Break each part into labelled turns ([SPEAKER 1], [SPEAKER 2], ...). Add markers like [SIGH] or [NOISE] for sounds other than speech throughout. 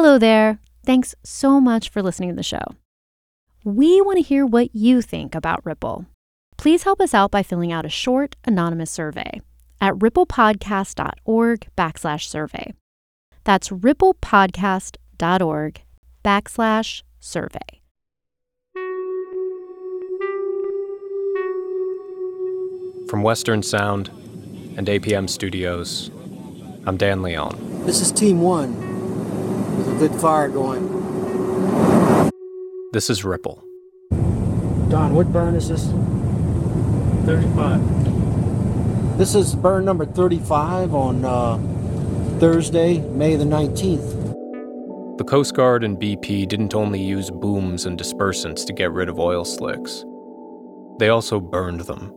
[SPEAKER 1] Hello there. Thanks so much for listening to the show. We want to hear what you think about Ripple. Please help us out by filling out a short, anonymous survey at ripplepodcast.org backslash survey. That's ripplepodcast.org backslash survey.
[SPEAKER 2] From Western Sound and APM Studios, I'm Dan Leon.
[SPEAKER 3] This is Team One with a good fire going.
[SPEAKER 2] This is Ripple.
[SPEAKER 3] Don, what burn is this? 35. This is burn number 35 on uh, Thursday, May the 19th.
[SPEAKER 2] The Coast Guard and BP didn't only use booms and dispersants to get rid of oil slicks, they also burned them.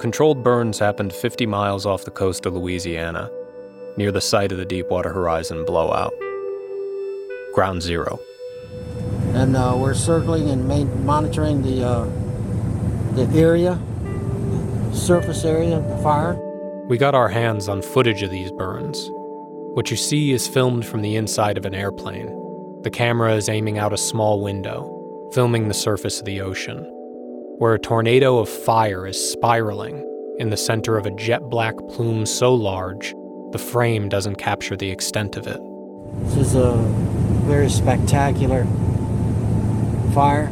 [SPEAKER 2] Controlled burns happened 50 miles off the coast of Louisiana, near the site of the Deepwater Horizon blowout. Ground Zero.
[SPEAKER 3] And uh, we're circling and main- monitoring the, uh, the area, surface area of the fire.
[SPEAKER 2] We got our hands on footage of these burns. What you see is filmed from the inside of an airplane. The camera is aiming out a small window, filming the surface of the ocean, where a tornado of fire is spiraling in the center of a jet black plume so large the frame doesn't capture the extent of it.
[SPEAKER 3] This is a very spectacular fire.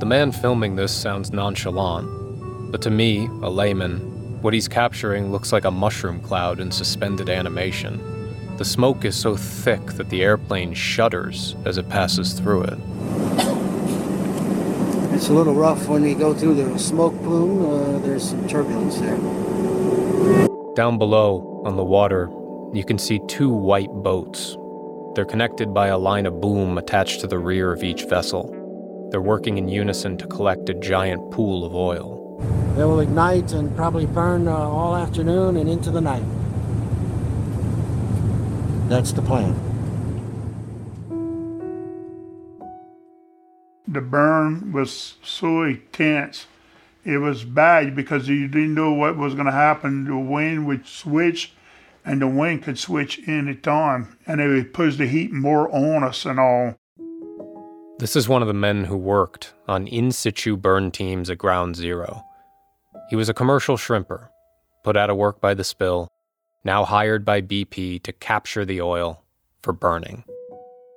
[SPEAKER 2] The man filming this sounds nonchalant, but to me, a layman, what he's capturing looks like a mushroom cloud in suspended animation. The smoke is so thick that the airplane shudders as it passes through it.
[SPEAKER 3] It's a little rough when we go through the smoke plume. Uh, there's some turbulence there.
[SPEAKER 2] Down below, on the water, you can see two white boats. They're connected by a line of boom attached to the rear of each vessel. They're working in unison to collect a giant pool of oil.
[SPEAKER 3] They will ignite and probably burn uh, all afternoon and into the night. That's the plan.
[SPEAKER 4] The burn was so intense. It was bad because you didn't know what was going to happen. The wind would switch, and the wind could switch any time, and it would push the heat more on us and all.
[SPEAKER 2] This is one of the men who worked on in situ burn teams at Ground Zero. He was a commercial shrimper, put out of work by the spill, now hired by BP to capture the oil for burning.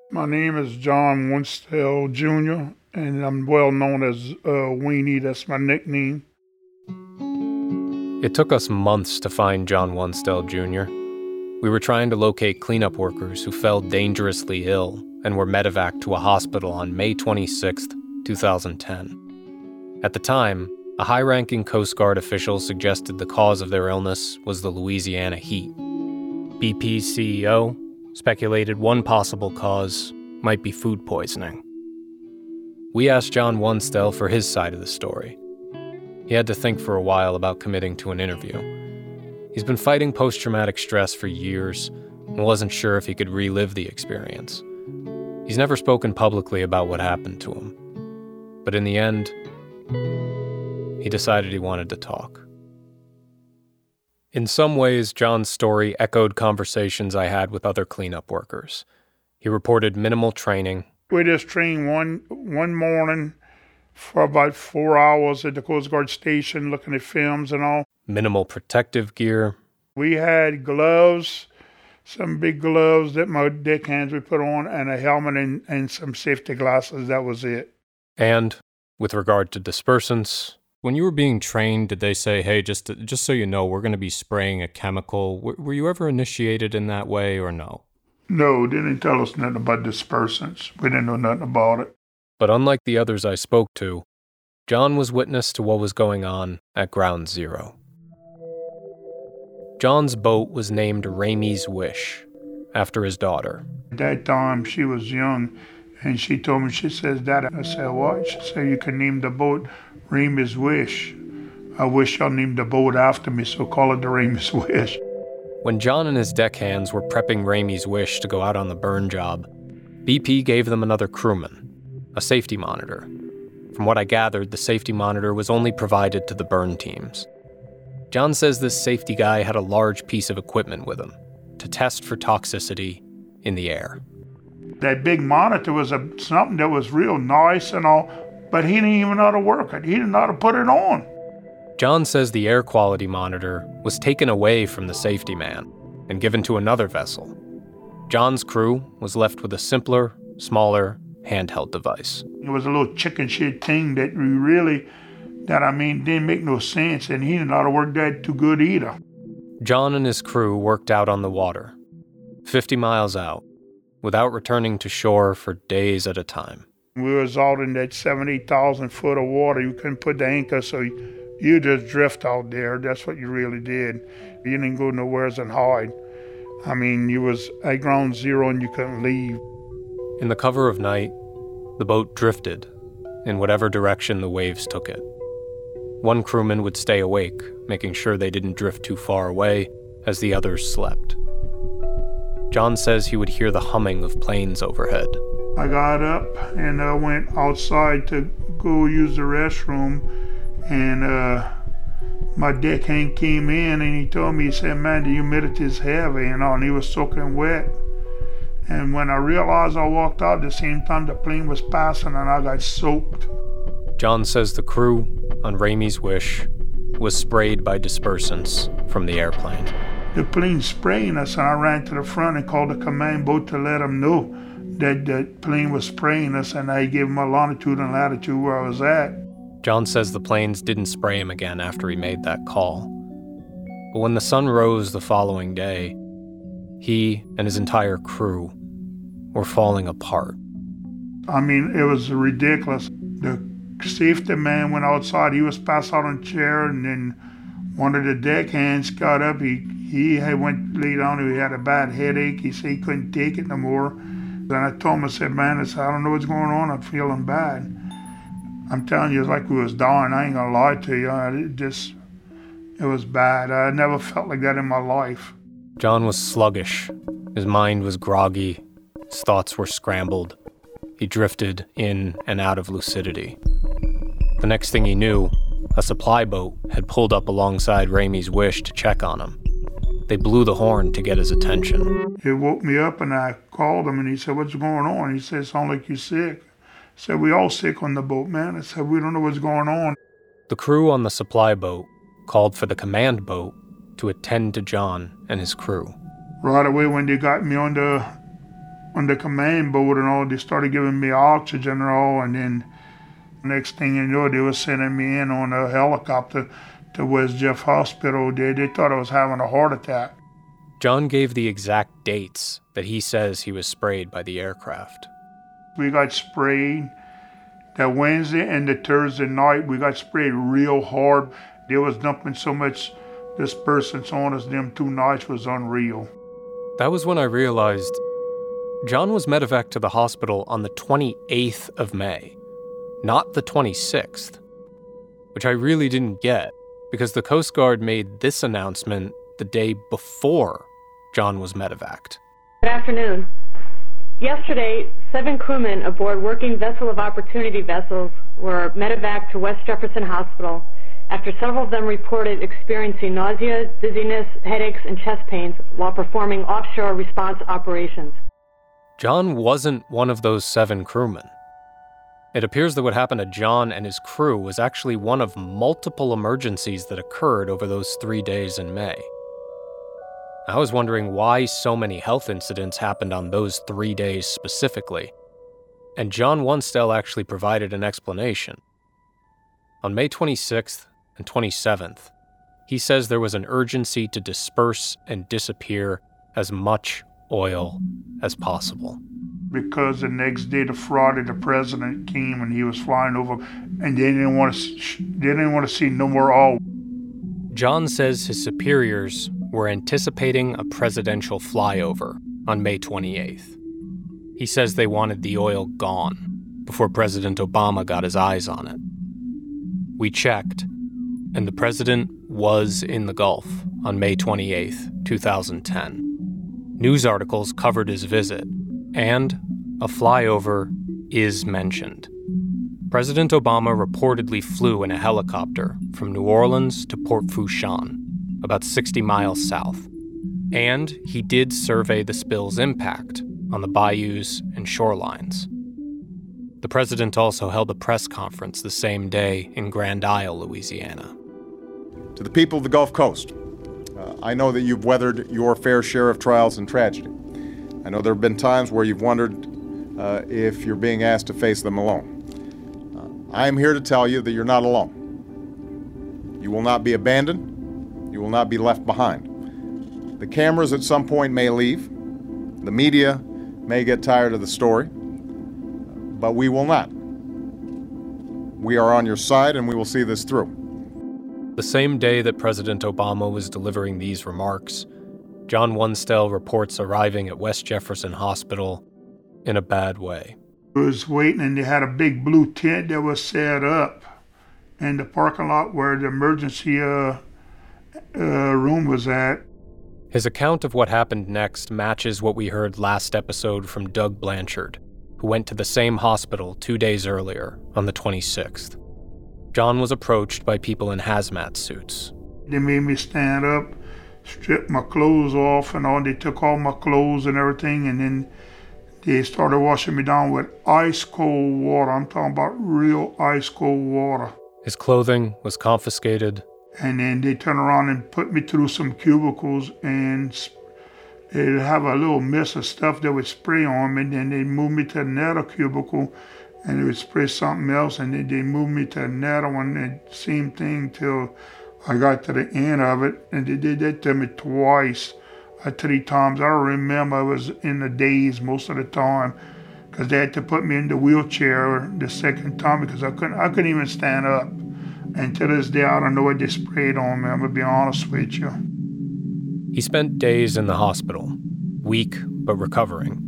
[SPEAKER 4] My name is John Wunstell Jr., and I'm well known as uh, Weenie. That's my nickname.
[SPEAKER 2] It took us months to find John Wunstell Jr. We were trying to locate cleanup workers who fell dangerously ill and were medevaced to a hospital on May 26, 2010. At the time, a high ranking Coast Guard official suggested the cause of their illness was the Louisiana heat. BP's CEO speculated one possible cause might be food poisoning. We asked John Wunstell for his side of the story. He had to think for a while about committing to an interview. He's been fighting post traumatic stress for years and wasn't sure if he could relive the experience. He's never spoken publicly about what happened to him. But in the end, he decided he wanted to talk. In some ways, John's story echoed conversations I had with other cleanup workers. He reported minimal training.
[SPEAKER 4] We just trained one one morning for about four hours at the Coast Guard station, looking at films and all.
[SPEAKER 2] Minimal protective gear.
[SPEAKER 4] We had gloves, some big gloves that my deckhands would put on, and a helmet and, and some safety glasses. That was it.
[SPEAKER 2] And with regard to dispersants, when you were being trained, did they say, "Hey, just just so you know, we're going to be spraying a chemical"? W- were you ever initiated in that way, or no?
[SPEAKER 4] No, didn't tell us nothing about dispersants. We didn't know nothing about it.
[SPEAKER 2] But unlike the others I spoke to, John was witness to what was going on at Ground Zero. John's boat was named Ramey's Wish, after his daughter.
[SPEAKER 4] At that time, she was young, and she told me, she says, Dad, I said, what? She said, you can name the boat Ramey's Wish. I wish y'all named the boat after me, so call it the Ramey's [LAUGHS] Wish.
[SPEAKER 2] When John and his deckhands were prepping Ramey's Wish to go out on the burn job, BP gave them another crewman, a safety monitor. From what I gathered, the safety monitor was only provided to the burn teams. John says this safety guy had a large piece of equipment with him to test for toxicity in the air.
[SPEAKER 4] That big monitor was a, something that was real nice and all, but he didn't even know how to work it. He didn't know how to put it on.
[SPEAKER 2] John says the air quality monitor was taken away from the safety man and given to another vessel. John's crew was left with a simpler, smaller, handheld device.
[SPEAKER 4] It was a little chicken shit thing that we really, that I mean, didn't make no sense, and he didn't know how to work that too good either.
[SPEAKER 2] John and his crew worked out on the water, 50 miles out, without returning to shore for days at a time.
[SPEAKER 4] We was out in that 70,000 foot of water. You couldn't put the anchor, so you just drift out there. That's what you really did. You didn't go nowheres and hide. I mean, you was at ground zero and you couldn't leave.
[SPEAKER 2] In the cover of night, the boat drifted in whatever direction the waves took it. One crewman would stay awake, making sure they didn't drift too far away as the others slept. John says he would hear the humming of planes overhead.
[SPEAKER 4] I got up and I went outside to go use the restroom, and uh, my deckhand came in and he told me, he said, Man, the humidity is heavy, you know, and he was soaking wet. And when I realized I walked out, the same time the plane was passing and I got soaked.
[SPEAKER 2] John says the crew, on Ramey's wish, was sprayed by dispersants from the airplane.
[SPEAKER 4] The plane spraying us, and I ran to the front and called the command boat to let them know that the plane was spraying us, and I gave them a longitude and latitude where I was at.
[SPEAKER 2] John says the planes didn't spray him again after he made that call. But when the sun rose the following day, he and his entire crew were falling apart.
[SPEAKER 4] I mean, it was ridiculous. The safety man went outside. He was passed out on a chair, and then one of the deckhands got up. He he had went lay down. He had a bad headache. He said he couldn't take it no more. And I told him, I said, man, I, said, I don't know what's going on. I'm feeling bad. I'm telling you, it's like we was dying. I ain't gonna lie to you. It just, it was bad. I never felt like that in my life.
[SPEAKER 2] John was sluggish. His mind was groggy. His thoughts were scrambled. He drifted in and out of lucidity. The next thing he knew, a supply boat had pulled up alongside Ramey's wish to check on him. They blew the horn to get his attention.
[SPEAKER 4] It woke me up and I called him and he said, What's going on? He said, Sound like you're sick. Said, We all sick on the boat, man. I said, We don't know what's going on.
[SPEAKER 2] The crew on the supply boat called for the command boat to attend to John and his crew.
[SPEAKER 4] Right away when they got me on the on the command boat and all, they started giving me oxygen and all, and then next thing you know, they were sending me in on a helicopter to West Jeff Hospital. They, they thought I was having a heart attack.
[SPEAKER 2] John gave the exact dates that he says he was sprayed by the aircraft.
[SPEAKER 4] We got sprayed that Wednesday and the Thursday night. We got sprayed real hard. There was dumping so much dispersants on us. Them two nights was unreal.
[SPEAKER 2] That was when I realized John was medevaced to the hospital on the 28th of May, not the 26th, which I really didn't get because the Coast Guard made this announcement the day before John was medevaced.
[SPEAKER 5] Good afternoon. Yesterday, seven crewmen aboard working Vessel of Opportunity vessels were medevaced to West Jefferson Hospital after several of them reported experiencing nausea, dizziness, headaches, and chest pains while performing offshore response operations.
[SPEAKER 2] John wasn't one of those seven crewmen. It appears that what happened to John and his crew was actually one of multiple emergencies that occurred over those three days in May. I was wondering why so many health incidents happened on those three days specifically, and John Wunstell actually provided an explanation. On May 26th and 27th, he says there was an urgency to disperse and disappear as much oil as possible.
[SPEAKER 4] Because the next day, the Friday, the president came and he was flying over, and they didn't want to. They didn't want to see no more oil.
[SPEAKER 2] John says his superiors were anticipating a presidential flyover on May 28th. He says they wanted the oil gone before President Obama got his eyes on it. We checked, and the president was in the Gulf on May 28th, 2010. News articles covered his visit, and a flyover is mentioned. President Obama reportedly flew in a helicopter from New Orleans to Port Fourchon, about 60 miles south. And he did survey the spill's impact on the bayous and shorelines. The president also held a press conference the same day in Grand Isle, Louisiana.
[SPEAKER 6] To the people of the Gulf Coast, uh, I know that you've weathered your fair share of trials and tragedy. I know there have been times where you've wondered uh, if you're being asked to face them alone. Uh, I am here to tell you that you're not alone. You will not be abandoned. You will not be left behind. The cameras at some point may leave. The media may get tired of the story. But we will not. We are on your side and we will see this through.
[SPEAKER 2] The same day that President Obama was delivering these remarks, John Wunstell reports arriving at West Jefferson Hospital in a bad way.
[SPEAKER 4] I was waiting and they had a big blue tent that was set up in the parking lot where the emergency uh, uh, room was at.
[SPEAKER 2] His account of what happened next matches what we heard last episode from Doug Blanchard, who went to the same hospital two days earlier, on the 26th. John was approached by people in hazmat suits.
[SPEAKER 4] They made me stand up, strip my clothes off, and all. They took all my clothes and everything, and then they started washing me down with ice cold water. I'm talking about real ice cold water.
[SPEAKER 2] His clothing was confiscated.
[SPEAKER 4] And then they turn around and put me through some cubicles and they'd have a little mist of stuff that would spray on me. And then they'd move me to another cubicle and they would spray something else. And then they'd move me to another one, and same thing till I got to the end of it. And they did that to me twice, uh, three times. I remember I was in the daze most of the time because they had to put me in the wheelchair the second time because I couldn't, I couldn't even stand up. And to this day, I don't know what they sprayed on me. I'm going to be honest with you.
[SPEAKER 2] He spent days in the hospital, weak but recovering.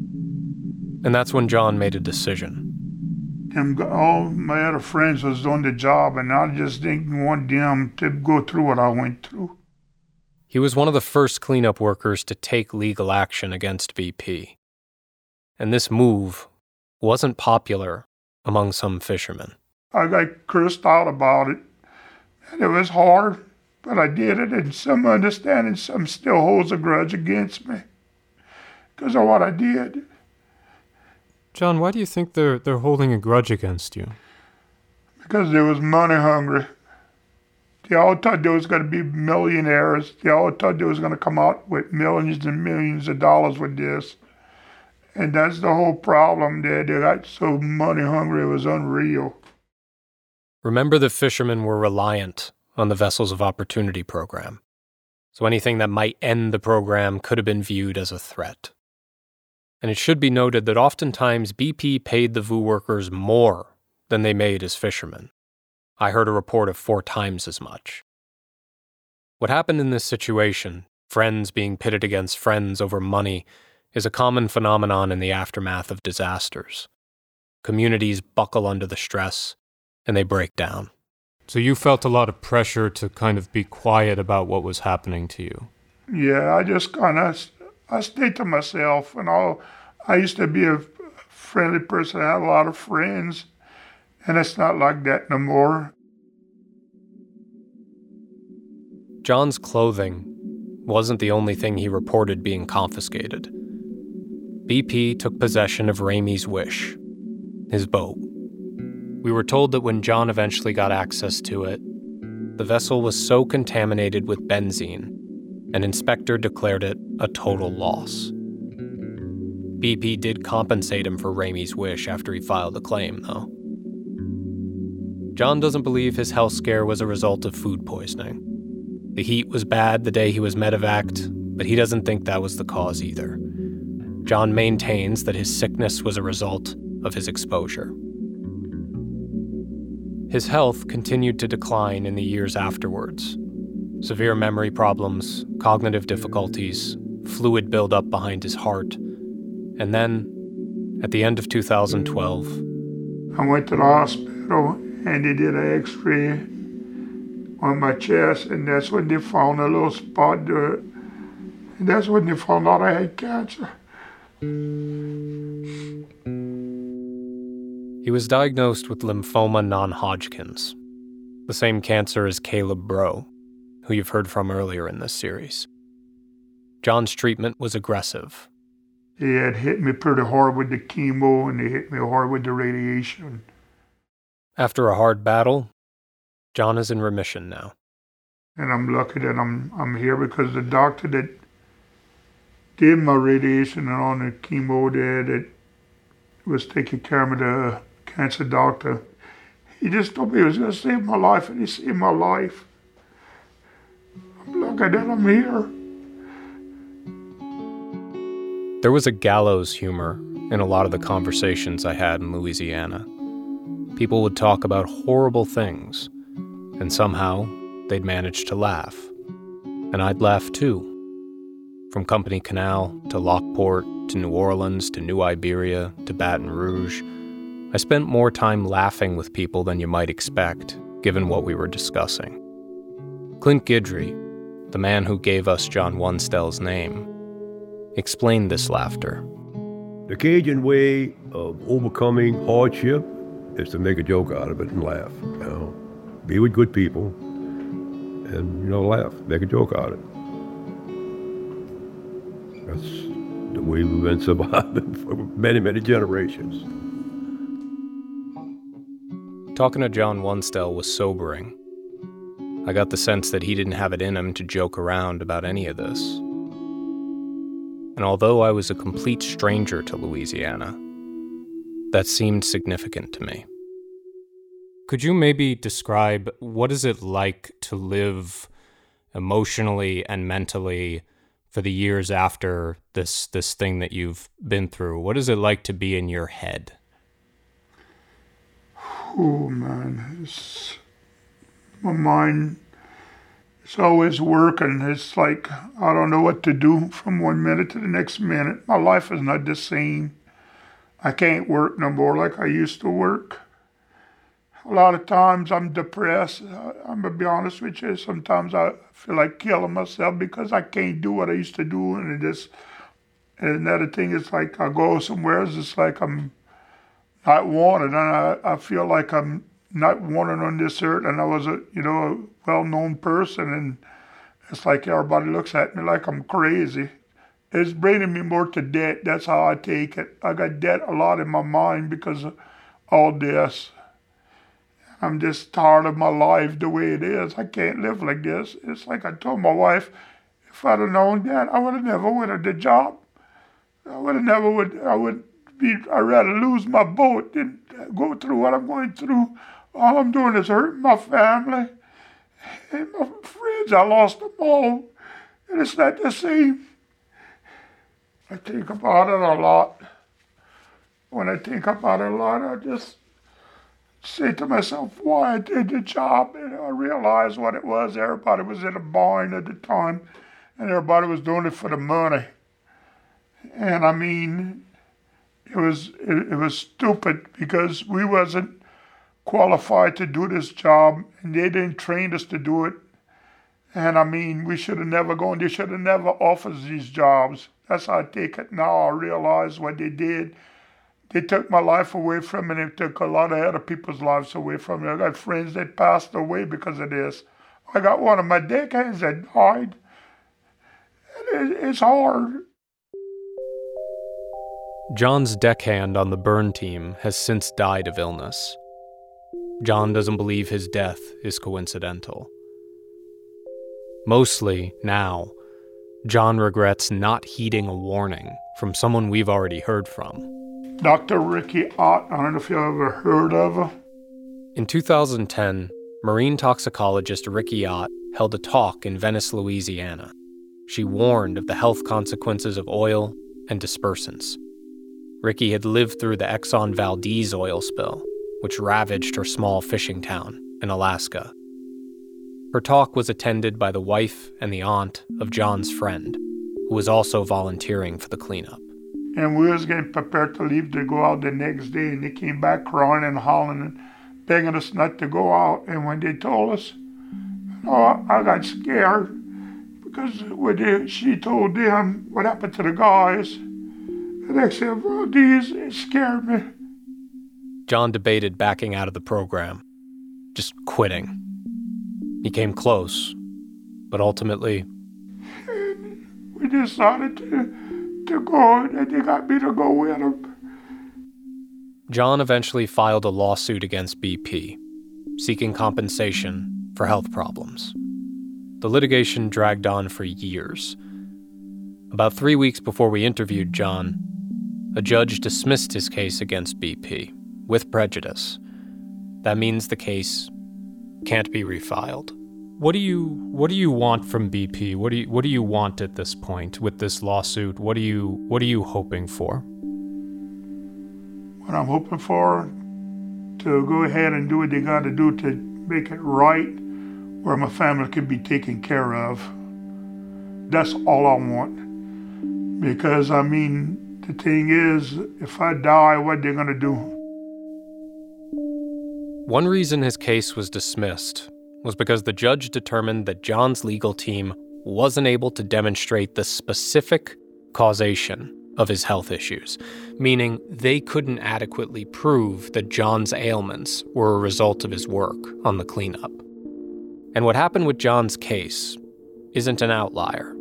[SPEAKER 2] And that's when John made a decision.
[SPEAKER 4] And all my other friends was doing the job, and I just didn't want them to go through what I went through.
[SPEAKER 2] He was one of the first cleanup workers to take legal action against BP. And this move wasn't popular among some fishermen.
[SPEAKER 4] I got cursed out about it, and it was hard, but I did it, and some understand, and some still holds a grudge against me because of what I did.
[SPEAKER 7] John, why do you think they're they're holding a grudge against you?
[SPEAKER 4] Because they was money hungry. They all thought they was going to be millionaires. They all thought they was going to come out with millions and millions of dollars with this. And that's the whole problem there. They got so money hungry, it was unreal.
[SPEAKER 2] Remember, the fishermen were reliant on the Vessels of Opportunity program. So anything that might end the program could have been viewed as a threat. And it should be noted that oftentimes BP paid the VOO workers more than they made as fishermen. I heard a report of four times as much. What happened in this situation, friends being pitted against friends over money, is a common phenomenon in the aftermath of disasters. Communities buckle under the stress and they break down.
[SPEAKER 7] So you felt a lot of pressure to kind of be quiet about what was happening to you.
[SPEAKER 4] Yeah, I just kind of I stayed to myself, and all. I used to be a friendly person. I had a lot of friends, and it's not like that no more.
[SPEAKER 2] John's clothing wasn't the only thing he reported being confiscated. BP took possession of Ramey's Wish, his boat. We were told that when John eventually got access to it, the vessel was so contaminated with benzene, an inspector declared it a total loss. BP did compensate him for Ramey's wish after he filed a claim, though. John doesn't believe his health scare was a result of food poisoning. The heat was bad the day he was medevaced, but he doesn't think that was the cause either. John maintains that his sickness was a result of his exposure. His health continued to decline in the years afterwards. Severe memory problems, cognitive difficulties, fluid buildup behind his heart. And then, at the end of 2012,
[SPEAKER 4] I went to the hospital and they did an x ray on my chest, and that's when they found a little spot there. And that's when they found out I had cancer.
[SPEAKER 2] He was diagnosed with lymphoma non Hodgkin's, the same cancer as Caleb Bro, who you've heard from earlier in this series. John's treatment was aggressive.
[SPEAKER 4] They had hit me pretty hard with the chemo and they hit me hard with the radiation.
[SPEAKER 2] After a hard battle, John is in remission now.
[SPEAKER 4] And I'm lucky that I'm I'm here because the doctor that did my radiation and on the chemo there that was taking care of me, the cancer doctor, he just told me he was going to save my life, and he saved my life. I'm that I'm here.
[SPEAKER 2] There was a gallows humor in a lot of the conversations I had in Louisiana. People would talk about horrible things, and somehow they'd manage to laugh. And I'd laugh too. From Company Canal to Lockport to New Orleans to New Iberia to Baton Rouge, I spent more time laughing with people than you might expect, given what we were discussing. Clint Guidry, the man who gave us John Wunstell's name, explained this laughter.
[SPEAKER 8] The Cajun way of overcoming hardship is to make a joke out of it and laugh. You know, be with good people, and you know, laugh, make a joke out of it. That's the way we've been [LAUGHS] surviving for many, many generations.
[SPEAKER 2] Talking to John Wunstell was sobering. I got the sense that he didn't have it in him to joke around about any of this. And although I was a complete stranger to Louisiana, that seemed significant to me.
[SPEAKER 7] Could you maybe describe what is it like to live emotionally and mentally for the years after this this thing that you've been through? What is it like to be in your head?
[SPEAKER 4] Oh man, it's, my mind it's always working. It's like I don't know what to do from one minute to the next minute. My life is not the same. I can't work no more like I used to work. A lot of times I'm depressed. I'm gonna be honest with you. Sometimes I feel like killing myself because I can't do what I used to do, and it just. And another thing is like I go somewhere, it's like I'm not wanted, and I, I feel like I'm not wanted on this earth. And I was a you know a well-known person, and it's like everybody looks at me like I'm crazy. It's bringing me more to debt. That's how I take it. I got debt a lot in my mind because of all this. I'm just tired of my life the way it is. I can't live like this. It's like I told my wife, if I'd have known that, I would have never wanted the job. I would have never would. I would I'd rather lose my boat than go through what I'm going through. All I'm doing is hurting my family and my friends. I lost them all, and it's not the same. I think about it a lot. When I think about it a lot, I just say to myself why I did the job, and I realized what it was. Everybody was in a bind at the time, and everybody was doing it for the money. And I mean, it was it, it was stupid because we wasn't qualified to do this job, and they didn't train us to do it. And I mean, we should have never gone. They should have never offered these jobs. That's how I take it now. I realize what they did they took my life away from me and they took a lot of other people's lives away from me. I got friends that passed away because of this. I got one of my deckhands that died. It's hard.
[SPEAKER 2] John's deckhand on the burn team has since died of illness. John doesn't believe his death is coincidental. Mostly, now, John regrets not heeding a warning from someone we've already heard from.
[SPEAKER 4] Dr. Riki Ott. I don't know if you ever heard of her.
[SPEAKER 2] In 2010, marine toxicologist Riki Ott held a talk in Venice, Louisiana. She warned of the health consequences of oil and dispersants. Riki had lived through the Exxon Valdez oil spill, which ravaged her small fishing town in Alaska. Her talk was attended by the wife and the aunt of John's friend, who was also volunteering for the cleanup
[SPEAKER 4] and we was getting prepared to leave to go out the next day and they came back crying and hollering and begging us not to go out and when they told us oh i got scared because when they, she told them what happened to the guys and they said well these it scared me
[SPEAKER 2] john debated backing out of the program just quitting he came close but ultimately
[SPEAKER 4] we decided to to go, and they got me to go with them.
[SPEAKER 2] John eventually filed a lawsuit against BP, seeking compensation for health problems. The litigation dragged on for years. About three weeks before we interviewed John, a judge dismissed his case against BP with prejudice. That means the case can't be refiled.
[SPEAKER 7] What do you what do you want from BP? What do you what do you want at this point with this lawsuit? What are you what are you hoping for?
[SPEAKER 4] What I'm hoping for to go ahead and do what they got to do to make it right, where my family can be taken care of. That's all I want. Because I mean, the thing is, if I die, what are they gonna do?
[SPEAKER 2] One reason his case was dismissed was because the judge determined that John's legal team wasn't able to demonstrate the specific causation of his health issues, meaning they couldn't adequately prove that John's ailments were a result of his work on the cleanup. And what happened with John's case isn't an outlier.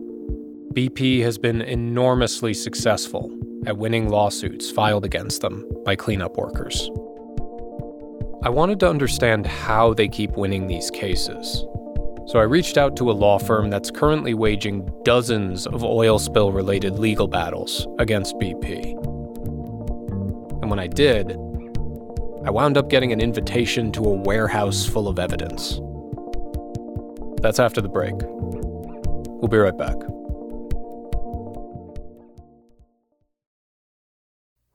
[SPEAKER 2] BP has been enormously successful at winning lawsuits filed against them by cleanup workers. I wanted to understand how they keep winning these cases. So I reached out to a law firm that's currently waging dozens of oil spill related legal battles against BP. And when I did, I wound up getting an invitation to a warehouse full of evidence. That's after the break. We'll be right back.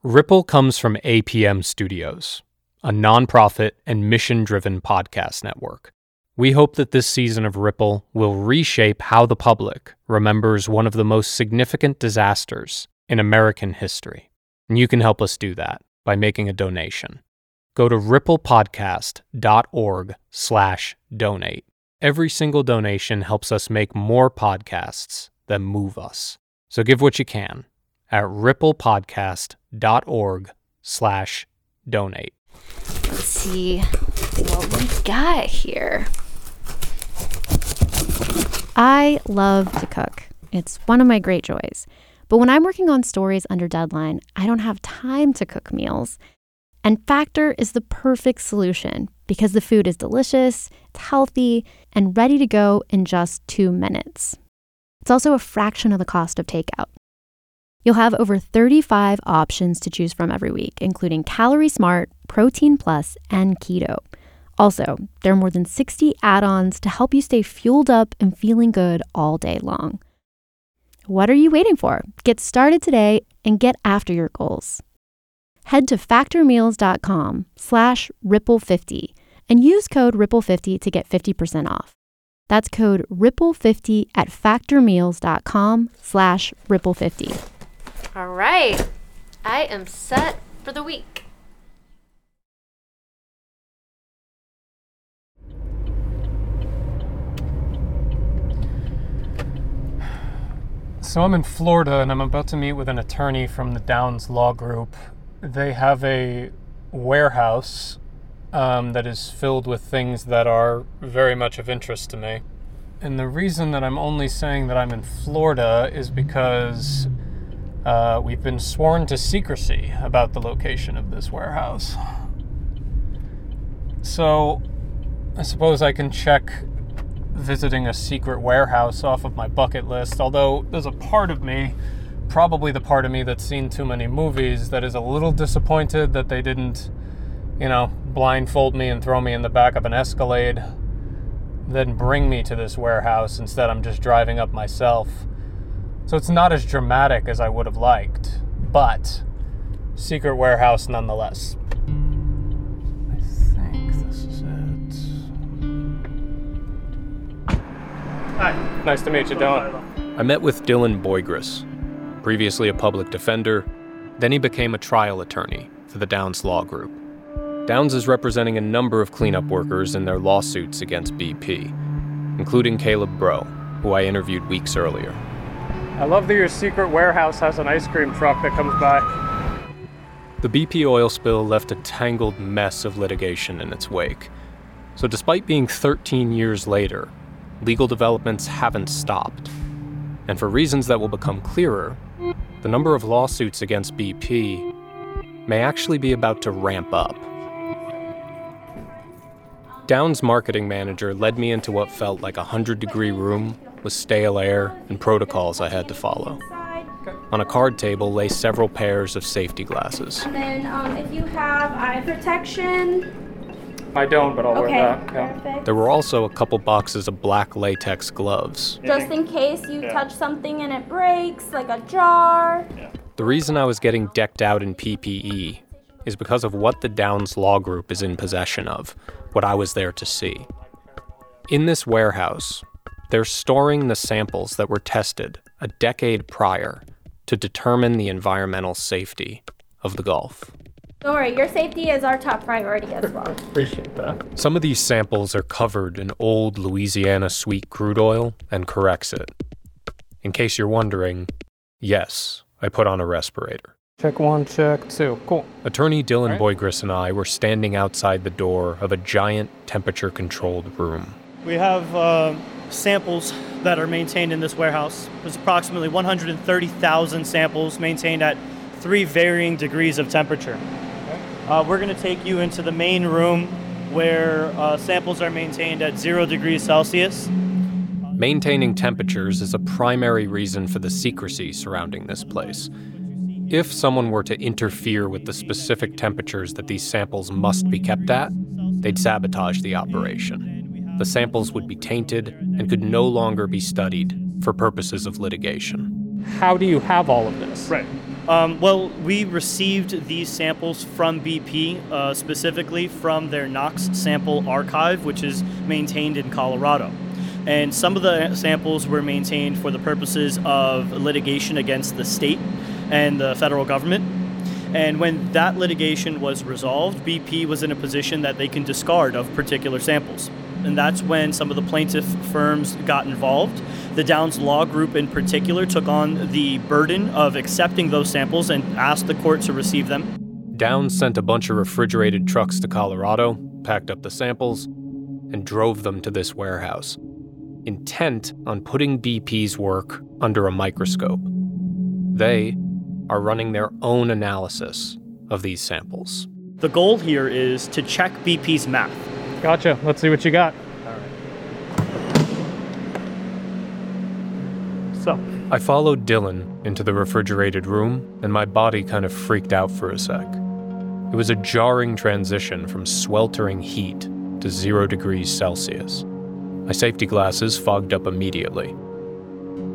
[SPEAKER 7] Ripple comes from APM Studios a nonprofit and mission driven podcast network. We hope that this season of Ripple will reshape how the public remembers one of the most significant disasters in American history. And you can help us do that by making a donation. Go to ripplepodcast.org slash donate. Every single donation helps us make more podcasts that move us. So give what you can at ripplepodcast.org slash donate.
[SPEAKER 1] Let's see what we got here. I love to cook. It's one of my great joys. But when I'm working on stories under deadline, I don't have time to cook meals. And Factor is the perfect solution because the food is delicious, it's healthy, and ready to go in just two minutes. It's also a fraction of the cost of takeout. You'll have over 35 options to choose from every week, including Calorie Smart, Protein Plus, and Keto. Also, there are more than 60 add ons to help you stay fueled up and feeling good all day long. What are you waiting for? Get started today and get after your goals. Head to factormeals.com slash ripple50 and use code ripple50 to get 50% off. That's code ripple50 at factormeals.com slash ripple50. All right. I am set for the week.
[SPEAKER 7] So I'm in Florida and I'm about to meet with an attorney from the Downs Law Group. They have a warehouse um, that is filled with things that are very much of interest to me. And the reason that I'm only saying that I'm in Florida is because uh, we've been sworn to secrecy about the location of this warehouse. So, I suppose I can check visiting a secret warehouse off of my bucket list, although there's a part of me, probably the part of me that's seen too many movies, that is a little disappointed that they didn't, you know, blindfold me and throw me in the back of an Escalade, then bring me to this warehouse. Instead, I'm just driving up myself. So it's not as dramatic as I would have liked, but secret warehouse nonetheless. I think this is it. Hi, nice to meet you, Dylan.
[SPEAKER 2] I met with Dylan Boygris, previously a public defender, then he became a trial attorney for the Downs Law Group. Downs is representing a number of cleanup workers in their lawsuits against BP, including Caleb Bro, who I interviewed weeks earlier.
[SPEAKER 7] I love that your secret warehouse has an ice cream truck that comes by.
[SPEAKER 2] The BP oil spill left a tangled mess of litigation in its wake. So, despite being 13 years later, legal developments haven't stopped. And for reasons that will become clearer, the number of lawsuits against BP may actually be about to ramp up. Down's marketing manager led me into what felt like a 100 degree room with stale air and protocols I had to follow. On a card table lay several pairs of safety glasses.
[SPEAKER 9] And then um, if you have eye protection,
[SPEAKER 10] I don't, but I'll
[SPEAKER 9] okay,
[SPEAKER 10] wear that. Yeah.
[SPEAKER 2] There were also a couple boxes of black latex gloves.
[SPEAKER 9] Just in case you
[SPEAKER 10] Yeah.
[SPEAKER 9] touch something and it breaks, like a jar.
[SPEAKER 2] The reason I was getting decked out in PPE is because of what the Downs Law Group is in possession of, what I was there to see. In this warehouse, they're storing the samples that were tested a decade prior to determine the environmental safety of the Gulf.
[SPEAKER 9] Don't worry, your safety is our top priority as well. [LAUGHS]
[SPEAKER 10] Appreciate that.
[SPEAKER 2] Some of these samples are covered in old Louisiana sweet crude oil and Corexit. In case you're wondering, yes, I put on a respirator.
[SPEAKER 10] Check one, check two. Cool.
[SPEAKER 2] Attorney Dylan
[SPEAKER 10] Right.
[SPEAKER 2] Boygris and I were standing outside the door of a giant temperature controlled room.
[SPEAKER 11] We have uh, samples that are maintained in this warehouse. There's approximately 130,000 samples maintained at three varying degrees of temperature. Uh, we're going to take you into the main room where uh, samples are maintained at zero degrees Celsius.
[SPEAKER 2] Maintaining temperatures is a primary reason for the secrecy surrounding this place. If someone were to interfere with the specific temperatures that these samples must be kept at, they'd sabotage the operation. The samples would be tainted and could no longer be studied for purposes of litigation.
[SPEAKER 10] How do you have all of this?
[SPEAKER 11] Right. Um, well, we received these samples from BP, uh, specifically from their Knox sample archive, which is maintained in Colorado. And some of the samples were maintained for the purposes of litigation against the state and the federal government. And when that litigation was resolved, BP was in a position that they can discard of particular samples. And that's when some of the plaintiff firms got involved. The Downs Law Group, in particular, took on the burden of accepting those samples and asked the court to receive them.
[SPEAKER 2] Downs sent a bunch of refrigerated trucks to Colorado, packed up the samples, and drove them to this warehouse, intent on putting BP's work under a microscope. They are running their own analysis of these samples.
[SPEAKER 11] The goal here is to check BP's math.
[SPEAKER 10] Gotcha. Let's see what you got. So,
[SPEAKER 2] I followed Dylan into the refrigerated room, and my body kind of freaked out for a sec. It was a jarring transition from sweltering heat to zero degrees Celsius. My safety glasses fogged up immediately.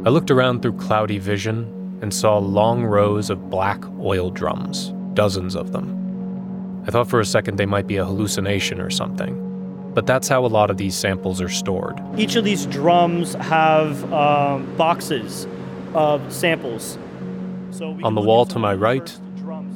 [SPEAKER 2] I looked around through cloudy vision and saw long rows of black oil drums, dozens of them. I thought for a second they might be a hallucination or something, but that's how a lot of these samples are stored.
[SPEAKER 11] Each of these drums have um, boxes of samples. So
[SPEAKER 2] On the wall to my right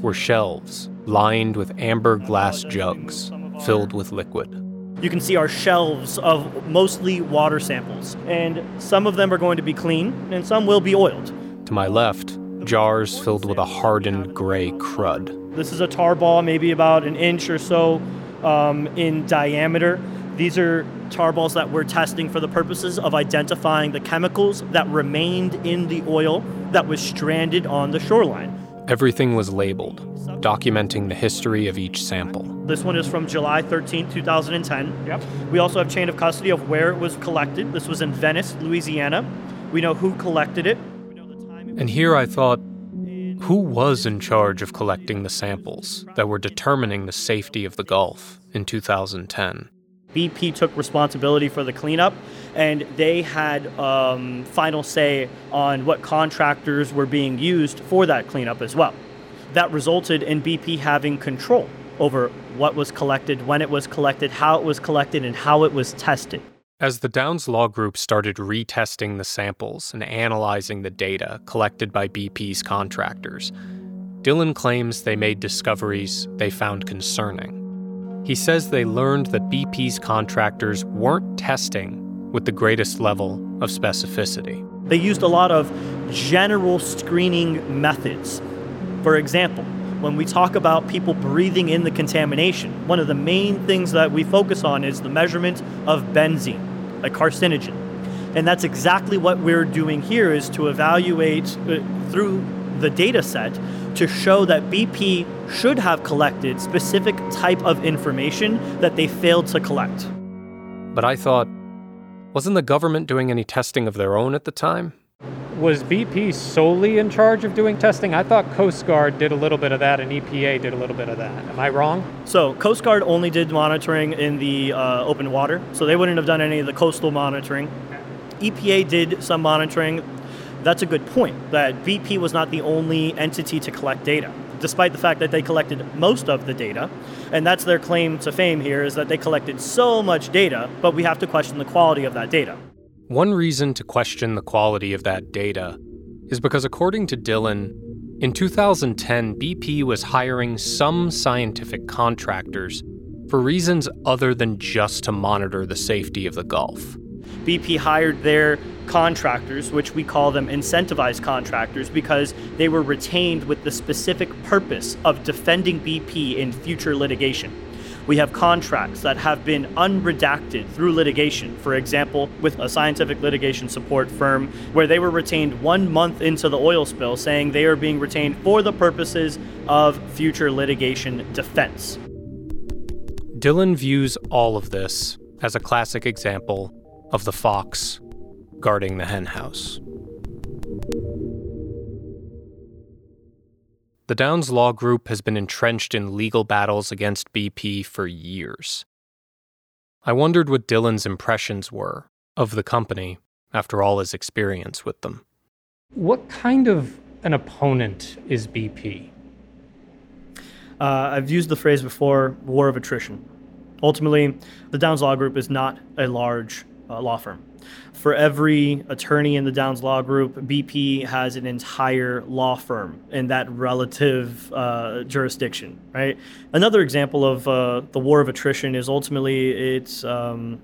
[SPEAKER 2] were shelves lined with amber glass jugs filled with liquid.
[SPEAKER 11] You can see our shelves of mostly water samples, and some of them are going to be clean, and some will be oiled.
[SPEAKER 2] To my left, jars filled with a hardened gray crud.
[SPEAKER 11] This is a tar ball, maybe about an inch or so um, in diameter. These are tar balls that we're testing for the purposes of identifying the chemicals that remained in the oil that was stranded on the shoreline.
[SPEAKER 2] Everything was labeled, documenting the history of each sample.
[SPEAKER 11] This one is from July 13, 2010.
[SPEAKER 10] Yep.
[SPEAKER 11] We also have chain of custody of where it was collected. This was in Venice, Louisiana. We know who collected it. We know the time it
[SPEAKER 2] And here I thought, who was in charge of collecting the samples that were determining the safety of the Gulf in 2010?
[SPEAKER 11] BP took responsibility for the cleanup, and they had um, final say on what contractors were being used for that cleanup as well. That resulted in BP having control over what was collected, when it was collected, how it was collected, and how it was tested.
[SPEAKER 2] As the Downs Law Group started retesting the samples and analyzing the data collected by BP's contractors, Dylan claims they made discoveries they found concerning. He says they learned that BP's contractors weren't testing with the greatest level of specificity.
[SPEAKER 11] They used a lot of general screening methods. For example, when we talk about people breathing in the contamination, one of the main things that we focus on is the measurement of benzene, a carcinogen. And that's exactly what we're doing here is to evaluate uh, through the data set to show that BP should have collected specific type of information that they failed to collect.
[SPEAKER 2] But I thought, wasn't the government doing any testing of their own at the time?
[SPEAKER 10] Was BP solely in charge of doing testing? I thought Coast Guard did a little bit of that and EPA did a little bit of that. Am I wrong?
[SPEAKER 11] So, Coast Guard only did monitoring in the uh, open water, so they wouldn't have done any of the coastal monitoring. EPA did some monitoring. That's a good point, that BP was not the only entity to collect data, despite the fact that they collected most of the data. And that's their claim to fame here is that they collected so much data, but we have to question the quality of that data.
[SPEAKER 2] One reason to question the quality of that data is because, according to Dillon, in 2010, BP was hiring some scientific contractors for reasons other than just to monitor the safety of the Gulf.
[SPEAKER 11] BP hired their contractors, which we call them incentivized contractors, because they were retained with the specific purpose of defending BP in future litigation. We have contracts that have been unredacted through litigation, for example, with a scientific litigation support firm, where they were retained one month into the oil spill, saying they are being retained for the purposes of future litigation defense.
[SPEAKER 2] Dylan views all of this as a classic example of the fox guarding the henhouse. The Downs Law Group has been entrenched in legal battles against BP for years. I wondered what Dillon's impressions were of the company after all his experience with them.
[SPEAKER 10] What kind of an opponent is BP?
[SPEAKER 11] Uh, I've used the phrase before war of attrition. Ultimately, the Downs Law Group is not a large uh, law firm. For every attorney in the Downs Law Group, BP has an entire law firm in that relative uh, jurisdiction, right? Another example of uh, the war of attrition is ultimately it's um,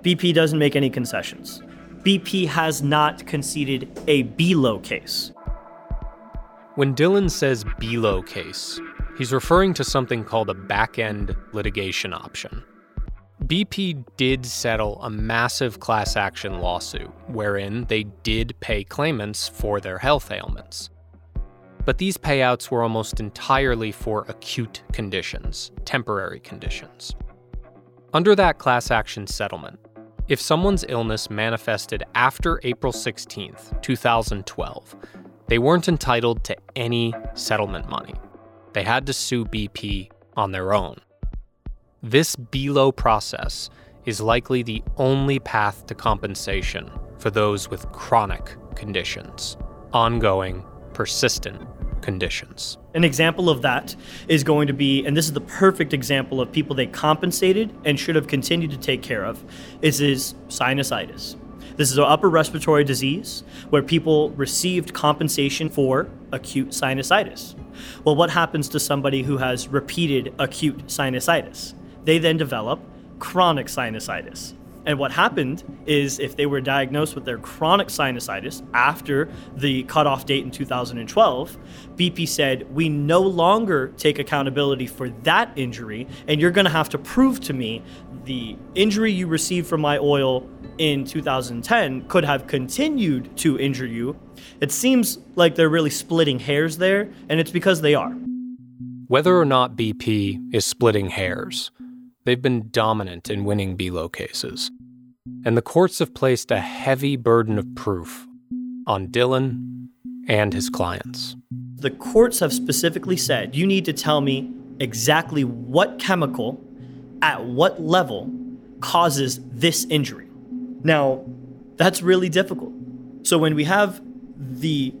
[SPEAKER 11] BP doesn't make any concessions. BP has not conceded a BELO case.
[SPEAKER 2] When Dylan says BELO case, he's referring to something called a back end litigation option. BP did settle a massive class action lawsuit wherein they did pay claimants for their health ailments. But these payouts were almost entirely for acute conditions, temporary conditions. Under that class action settlement, if someone's illness manifested after April 16, 2012, they weren't entitled to any settlement money. They had to sue BP on their own. This BELO process is likely the only path to compensation for those with chronic conditions, ongoing, persistent conditions.
[SPEAKER 11] An example of that is going to be, and this is the perfect example of people they compensated and should have continued to take care of, is, is sinusitis. This is an upper respiratory disease where people received compensation for acute sinusitis. Well, what happens to somebody who has repeated acute sinusitis? They then develop chronic sinusitis. And what happened is if they were diagnosed with their chronic sinusitis after the cutoff date in 2012, BP said, We no longer take accountability for that injury, and you're going to have to prove to me the injury you received from my oil in 2010 could have continued to injure you. It seems like they're really splitting hairs there, and it's because they are.
[SPEAKER 2] Whether or not BP is splitting hairs, They've been dominant in winning BELO cases, and the courts have placed a heavy burden of proof on Dylan and his clients.
[SPEAKER 11] The courts have specifically said you need to tell me exactly what chemical at what level causes this injury. Now, that's really difficult. So when we have the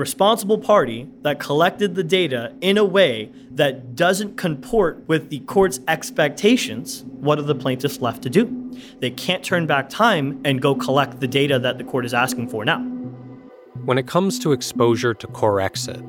[SPEAKER 11] responsible party that collected the data in a way that doesn't comport with the court's expectations, what are the plaintiffs left to do? They can't turn back time and go collect the data that the court is asking for now.
[SPEAKER 2] When it comes to exposure to Corexit,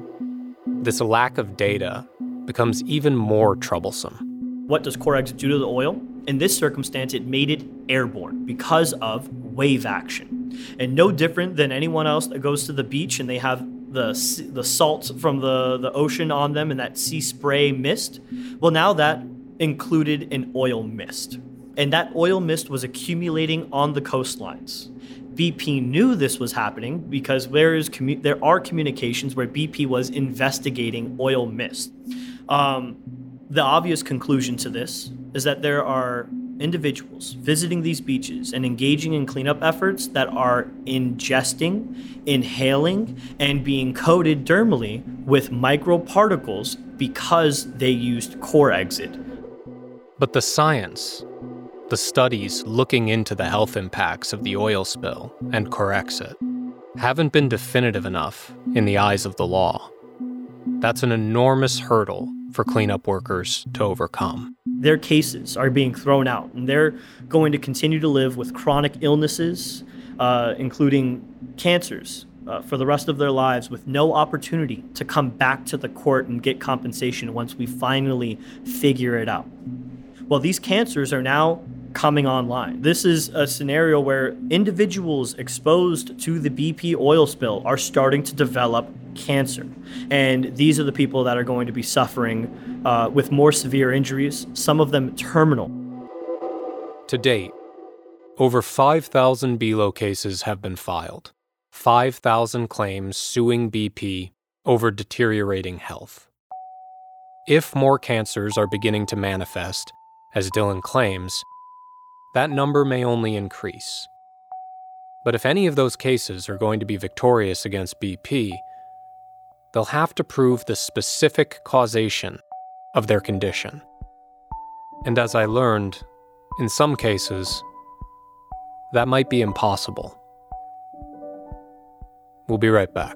[SPEAKER 2] this lack of data becomes even more troublesome.
[SPEAKER 11] What does Corexit do to the oil? In this circumstance, it made it airborne because of wave action. And no different than anyone else that goes to the beach and they have the the salt from the the ocean on them and that sea spray mist. Well, now that included an oil mist. And that oil mist was accumulating on the coastlines. BP knew this was happening because there is commu- there are communications where BP was investigating oil mist. Um, the obvious conclusion to this is that there are individuals visiting these beaches and engaging in cleanup efforts that are ingesting, inhaling, and being coated dermally with microparticles because they used Corexit.
[SPEAKER 2] But the science, the studies looking into the health impacts of the oil spill and Corexit, haven't been definitive enough in the eyes of the law. That's an enormous hurdle for cleanup workers to overcome.
[SPEAKER 11] Their cases are being thrown out, and they're going to continue to live with chronic illnesses, uh, including cancers, uh, for the rest of their lives with no opportunity to come back to the court and get compensation once we finally figure it out. Well, these cancers are now coming online. This is a scenario where individuals exposed to the BP oil spill are starting to develop cancer. And these are the people that are going to be suffering uh, with more severe injuries, some of them terminal.
[SPEAKER 2] To date, over 5,000 BELO cases have been filed, 5,000 claims suing BP over deteriorating health. If more cancers are beginning to manifest, as Dylan claims, that number may only increase. But if any of those cases are going to be victorious against BP, they'll have to prove the specific causation of their condition. And as I learned, in some cases, that might be impossible. We'll be right back.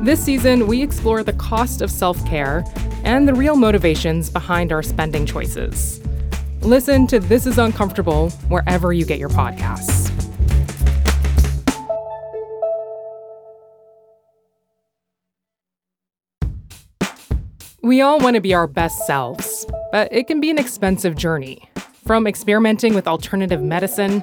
[SPEAKER 12] This season, we explore the cost of self care and the real motivations behind our spending choices. Listen to This Is Uncomfortable wherever you get your podcasts. We all want to be our best selves, but it can be an expensive journey. From experimenting with alternative medicine,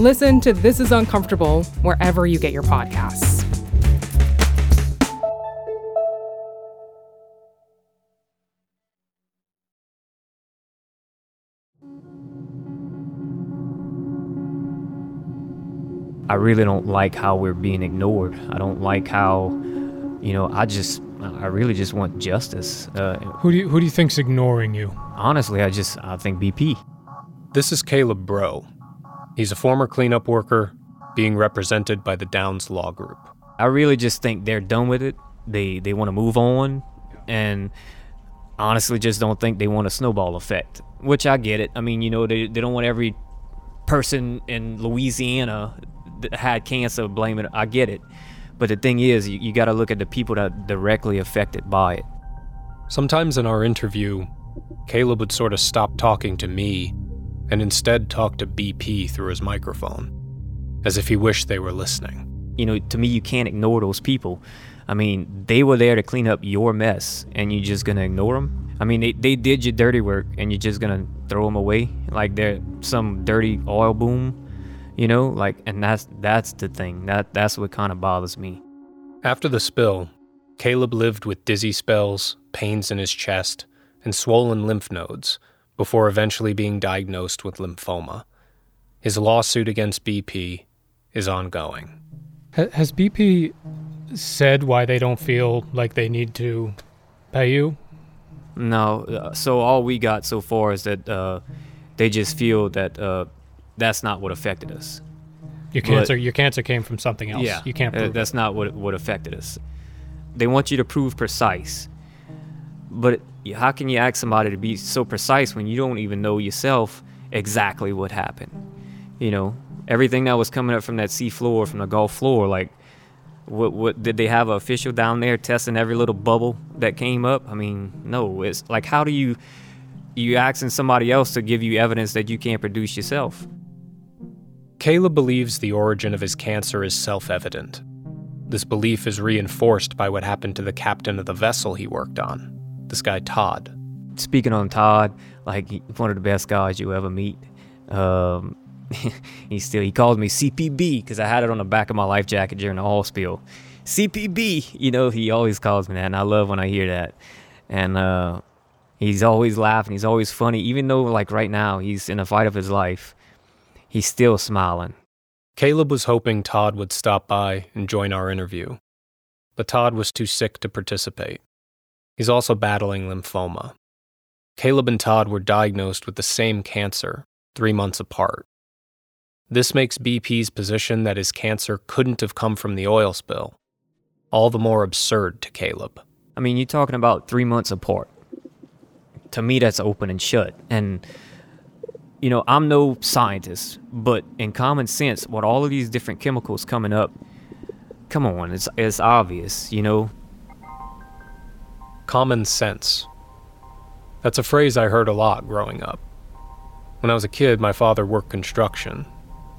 [SPEAKER 12] Listen to This Is Uncomfortable wherever you get your podcasts.
[SPEAKER 13] I really don't like how we're being ignored. I don't like how, you know, I just, I really just want justice. Uh,
[SPEAKER 14] who do you, who do you think's ignoring you?
[SPEAKER 13] Honestly, I just, I think BP.
[SPEAKER 2] This is Caleb Bro. He's a former cleanup worker being represented by the Downs Law Group.
[SPEAKER 13] I really just think they're done with it. They they want to move on, and honestly, just don't think they want a snowball effect. Which I get it. I mean, you know, they they don't want every person in Louisiana that had cancer blame it. I get it, but the thing is, you, you got to look at the people that are directly affected by it.
[SPEAKER 2] Sometimes in our interview, Caleb would sort of stop talking to me and instead talk to BP through his microphone, as if he wished they were listening.
[SPEAKER 13] You know, to me, you can't ignore those people. I mean, they were there to clean up your mess, and you're just gonna ignore them? I mean, they, they did your dirty work, and you're just gonna throw them away like they're some dirty oil boom, you know? Like, and that's that's the thing. That that's what kind of bothers me.
[SPEAKER 2] After the spill, Caleb lived with dizzy spells, pains in his chest, and swollen lymph nodes before eventually being diagnosed with lymphoma. His lawsuit against BP is ongoing.
[SPEAKER 14] Has BP said why they don't feel like they need to pay you?
[SPEAKER 13] No. Uh, so all we got so far is that uh, they just feel that uh, that's not what affected us.
[SPEAKER 14] Your cancer, but, your cancer came from something else.
[SPEAKER 13] Yeah,
[SPEAKER 14] you can't prove
[SPEAKER 13] uh, that's
[SPEAKER 14] it.
[SPEAKER 13] not what what affected us. They want you to prove precise, but how can you ask somebody to be so precise when you don't even know yourself exactly what happened? You know, everything that was coming up from that sea floor, from the Gulf floor, like what what did they have an official down there testing every little bubble that came up? I mean, no. It's like how do you you asking somebody else to give you evidence that you can't produce yourself?
[SPEAKER 2] Caleb believes the origin of his cancer is self evident. This belief is reinforced by what happened to the captain of the vessel he worked on, this guy Todd.
[SPEAKER 13] Speaking on Todd, like one of the best guys you ever meet. Um, [LAUGHS] he still he calls me CPB because I had it on the back of my life jacket during the oil spill. CPB, you know, he always calls me that, and I love when I hear that. And uh, he's always laughing. He's always funny, even though like right now he's in a fight of his life. He's still smiling.
[SPEAKER 2] Caleb was hoping Todd would stop by and join our interview, but Todd was too sick to participate. He's also battling lymphoma. Caleb and Todd were diagnosed with the same cancer, three months apart. This makes BP's position that his cancer couldn't have come from the oil spill all the more absurd to Caleb.
[SPEAKER 13] I mean, you're talking about three months apart. To me, that's open and shut. And, you know, I'm no scientist, but in common sense, what all of these different chemicals coming up, come on, it's, it's obvious, you know?
[SPEAKER 2] Common sense. That's a phrase I heard a lot growing up. When I was a kid, my father worked construction,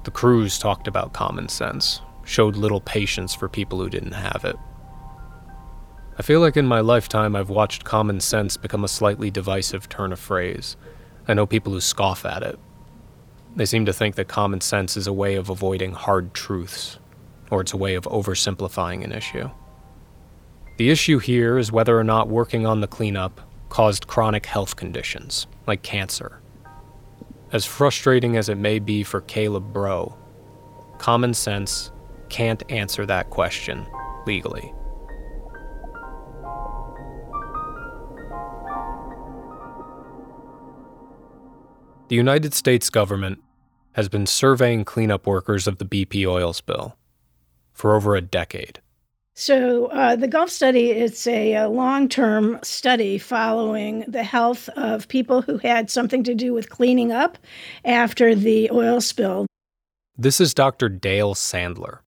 [SPEAKER 2] the crews talked about common sense, showed little patience for people who didn't have it. I feel like in my lifetime I've watched common sense become a slightly divisive turn of phrase. I know people who scoff at it. They seem to think that common sense is a way of avoiding hard truths, or it's a way of oversimplifying an issue. The issue here is whether or not working on the cleanup caused chronic health conditions, like cancer, as frustrating as it may be for Caleb Bro, common sense can't answer that question legally. The United States government has been surveying cleanup workers of the BP oil spill for over a decade.
[SPEAKER 15] So, uh, the Gulf study it's a, a long term study following the health of people who had something to do with cleaning up after the oil spill.
[SPEAKER 2] This is Dr. Dale Sandler.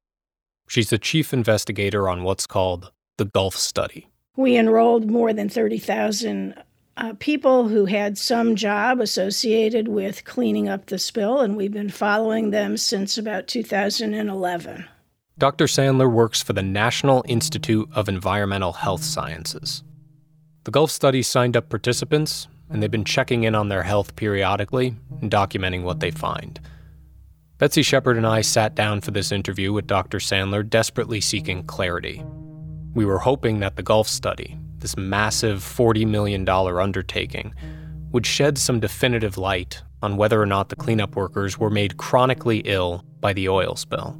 [SPEAKER 2] She's the chief investigator on what's called the Gulf Study.
[SPEAKER 15] We enrolled more than 30,000 uh, people who had some job associated with cleaning up the spill, and we've been following them since about 2011.
[SPEAKER 2] Dr. Sandler works for the National Institute of Environmental Health Sciences. The Gulf study signed up participants, and they've been checking in on their health periodically and documenting what they find. Betsy Shepard and I sat down for this interview with Dr. Sandler, desperately seeking clarity. We were hoping that the Gulf study, this massive $40 million undertaking, would shed some definitive light on whether or not the cleanup workers were made chronically ill by the oil spill.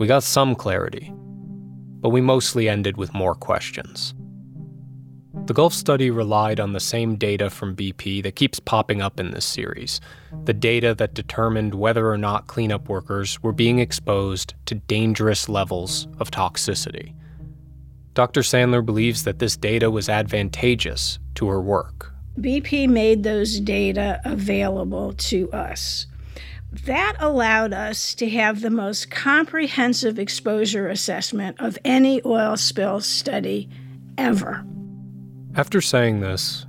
[SPEAKER 2] We got some clarity, but we mostly ended with more questions. The Gulf study relied on the same data from BP that keeps popping up in this series the data that determined whether or not cleanup workers were being exposed to dangerous levels of toxicity. Dr. Sandler believes that this data was advantageous to her work.
[SPEAKER 15] BP made those data available to us that allowed us to have the most comprehensive exposure assessment of any oil spill study ever.
[SPEAKER 2] After saying this,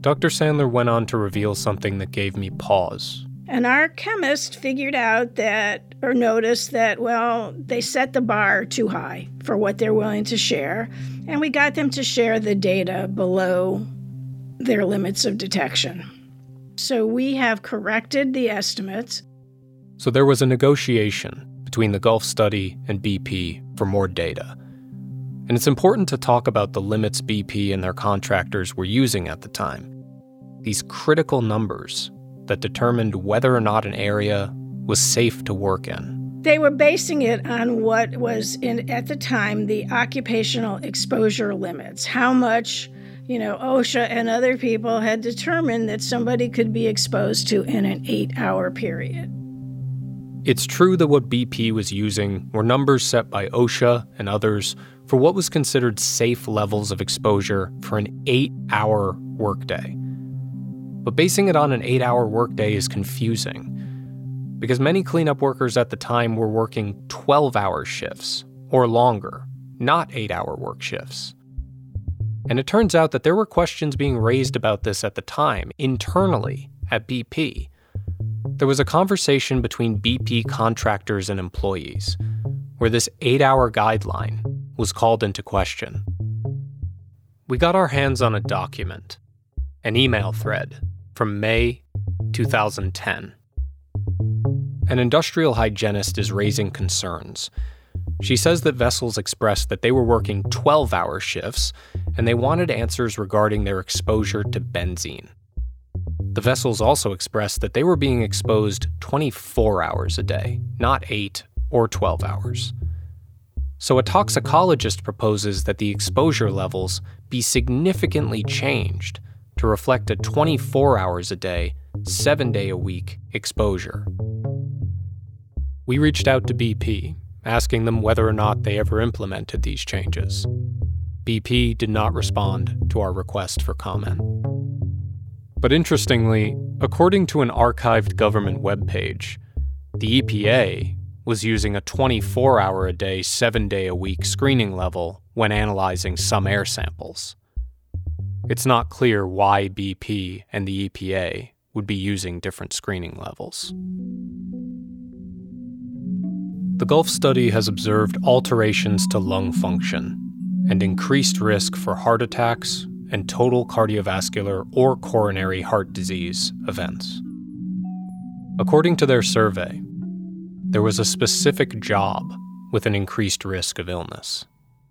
[SPEAKER 2] Dr. Sandler went on to reveal something that gave me pause.
[SPEAKER 15] And our chemist figured out that, or noticed that, well, they set the bar too high for what they're willing to share. And we got them to share the data below their limits of detection. So we have corrected the estimates
[SPEAKER 2] so there was a negotiation between the Gulf study and BP for more data. And it's important to talk about the limits BP and their contractors were using at the time. These critical numbers that determined whether or not an area was safe to work in.
[SPEAKER 15] They were basing it on what was in, at the time the occupational exposure limits, how much you know, OSHA and other people had determined that somebody could be exposed to in an eight hour period.
[SPEAKER 2] It's true that what BP was using were numbers set by OSHA and others for what was considered safe levels of exposure for an eight hour workday. But basing it on an eight hour workday is confusing because many cleanup workers at the time were working 12 hour shifts or longer, not eight hour work shifts. And it turns out that there were questions being raised about this at the time internally at BP. There was a conversation between BP contractors and employees where this eight hour guideline was called into question. We got our hands on a document, an email thread from May 2010. An industrial hygienist is raising concerns. She says that vessels expressed that they were working 12 hour shifts and they wanted answers regarding their exposure to benzene. The vessels also expressed that they were being exposed 24 hours a day, not 8 or 12 hours. So a toxicologist proposes that the exposure levels be significantly changed to reflect a 24 hours a day, 7 day a week exposure. We reached out to BP, asking them whether or not they ever implemented these changes. BP did not respond to our request for comment. But interestingly, according to an archived government webpage, the EPA was using a 24 hour a day, 7 day a week screening level when analyzing some air samples. It's not clear why BP and the EPA would be using different screening levels. The Gulf study has observed alterations to lung function and increased risk for heart attacks and total cardiovascular or coronary heart disease events. According to their survey, there was a specific job with an increased risk of illness.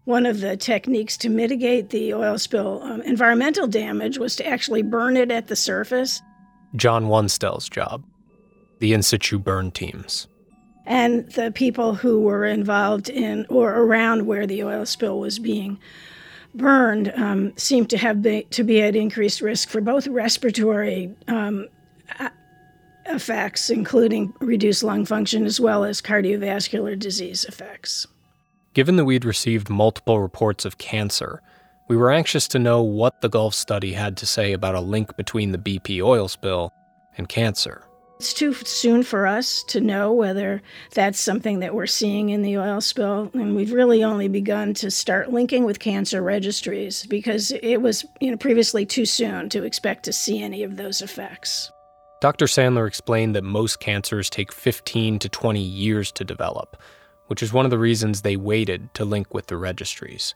[SPEAKER 15] One of the techniques to mitigate the oil spill um, environmental damage was to actually burn it at the surface.
[SPEAKER 2] John Wunstell's job, the in situ burn teams
[SPEAKER 15] and the people who were involved in or around where the oil spill was being burned um, seemed to have be, to be at increased risk for both respiratory um, effects, including reduced lung function, as well as cardiovascular disease effects.
[SPEAKER 2] Given that we'd received multiple reports of cancer, we were anxious to know what the Gulf study had to say about a link between the BP oil spill and cancer.
[SPEAKER 15] It's too soon for us to know whether that's something that we're seeing in the oil spill, and we've really only begun to start linking with cancer registries because it was, you know, previously too soon to expect to see any of those effects.
[SPEAKER 2] Dr. Sandler explained that most cancers take 15 to 20 years to develop, which is one of the reasons they waited to link with the registries.